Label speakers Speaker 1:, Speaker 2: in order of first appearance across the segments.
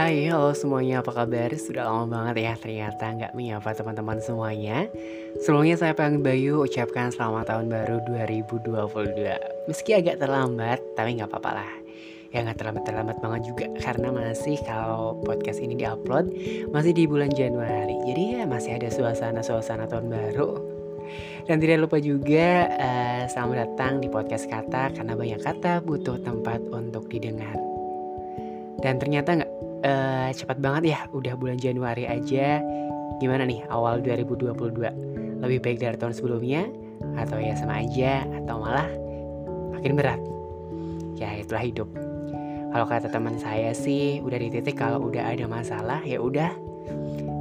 Speaker 1: Hai, halo semuanya, apa kabar? Sudah lama banget ya ternyata nggak menyapa teman-teman semuanya. Sebelumnya saya pengen Bayu ucapkan selamat tahun baru 2022 Meski agak terlambat, tapi nggak apa-apa lah. Ya nggak terlambat-terlambat banget juga Karena masih kalau podcast ini diupload Masih di bulan Januari. Jadi ya masih ada suasana-suasana tahun baru. Dan tidak lupa juga uh, selamat datang di podcast kata karena banyak kata butuh tempat untuk didengar. Dan ternyata nggak uh, cepat banget ya, udah bulan Januari aja. Gimana nih awal 2022? Lebih baik dari tahun sebelumnya? Atau ya sama aja? Atau malah makin berat? Ya itulah hidup. Kalau kata teman saya sih, udah di titik kalau udah ada masalah ya udah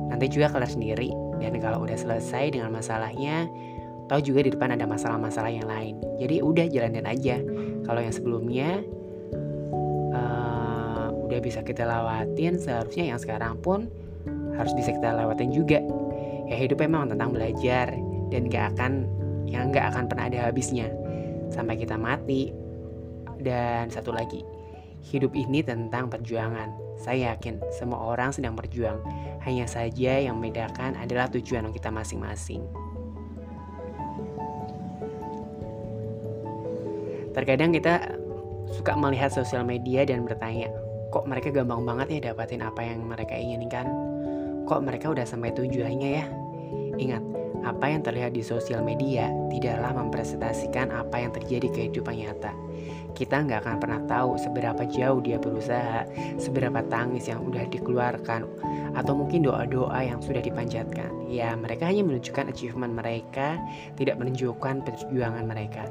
Speaker 1: nanti juga kelar sendiri. Dan kalau udah selesai dengan masalahnya, tahu juga di depan ada masalah-masalah yang lain. Jadi udah jalanin aja. Kalau yang sebelumnya udah bisa kita lewatin. Seharusnya yang sekarang pun harus bisa kita lewatin juga. Ya hidup memang tentang belajar dan gak akan yang gak akan pernah ada habisnya. Sampai kita mati. Dan satu lagi hidup ini tentang perjuangan. Saya yakin semua orang sedang berjuang. Hanya saja yang membedakan adalah tujuan kita masing-masing. Terkadang kita suka melihat sosial media dan bertanya kok mereka gampang banget ya dapatin apa yang mereka inginkan? Kok mereka udah sampai tujuannya ya? Ingat, apa yang terlihat di sosial media tidaklah mempresentasikan apa yang terjadi kehidupan nyata. Kita nggak akan pernah tahu seberapa jauh dia berusaha, seberapa tangis yang udah dikeluarkan, atau mungkin doa-doa yang sudah dipanjatkan. Ya, mereka hanya menunjukkan achievement mereka, tidak menunjukkan perjuangan mereka.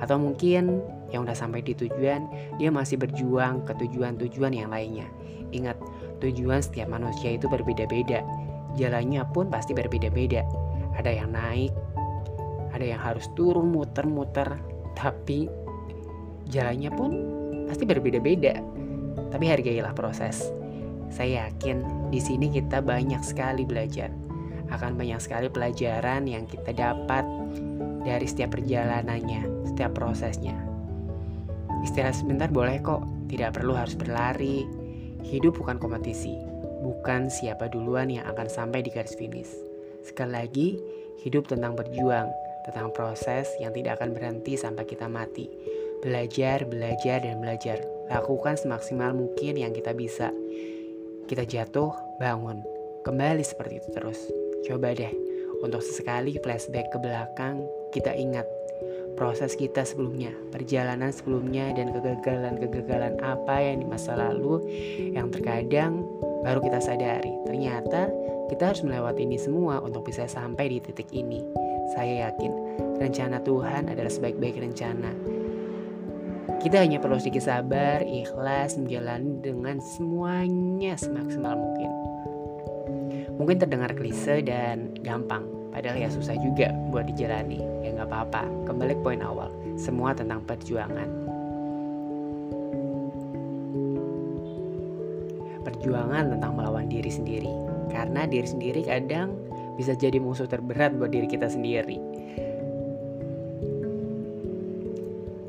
Speaker 1: Atau mungkin yang udah sampai di tujuan, dia masih berjuang ke tujuan-tujuan yang lainnya. Ingat, tujuan setiap manusia itu berbeda-beda. Jalannya pun pasti berbeda-beda. Ada yang naik, ada yang harus turun muter-muter, tapi jalannya pun pasti berbeda-beda. Tapi hargailah proses. Saya yakin di sini kita banyak sekali belajar. Akan banyak sekali pelajaran yang kita dapat dari setiap perjalanannya, setiap prosesnya. Istirahat sebentar boleh kok, tidak perlu harus berlari. Hidup bukan kompetisi, bukan siapa duluan yang akan sampai di garis finish. Sekali lagi, hidup tentang berjuang, tentang proses yang tidak akan berhenti sampai kita mati. Belajar, belajar, dan belajar. Lakukan semaksimal mungkin yang kita bisa. Kita jatuh, bangun. Kembali seperti itu terus. Coba deh, untuk sesekali flashback ke belakang, kita ingat proses kita sebelumnya, perjalanan sebelumnya dan kegagalan-kegagalan apa yang di masa lalu yang terkadang baru kita sadari. Ternyata kita harus melewati ini semua untuk bisa sampai di titik ini. Saya yakin rencana Tuhan adalah sebaik-baik rencana. Kita hanya perlu sedikit sabar, ikhlas, menjalani dengan semuanya semaksimal mungkin. Mungkin terdengar klise dan gampang, padahal ya susah juga buat dijalani. Ya nggak apa-apa, kembali ke poin awal. Semua tentang perjuangan. Perjuangan tentang melawan diri sendiri. Karena diri sendiri kadang bisa jadi musuh terberat buat diri kita sendiri.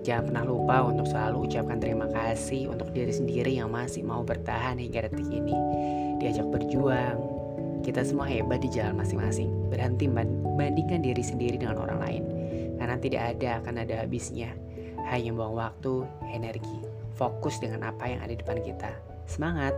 Speaker 1: Jangan pernah lupa untuk selalu ucapkan terima kasih untuk diri sendiri yang masih mau bertahan hingga detik ini. Diajak berjuang, kita semua hebat di jalan masing-masing. Berhenti bandingkan diri sendiri dengan orang lain. Karena tidak ada akan ada habisnya. Hanya buang waktu, energi. Fokus dengan apa yang ada di depan kita. Semangat!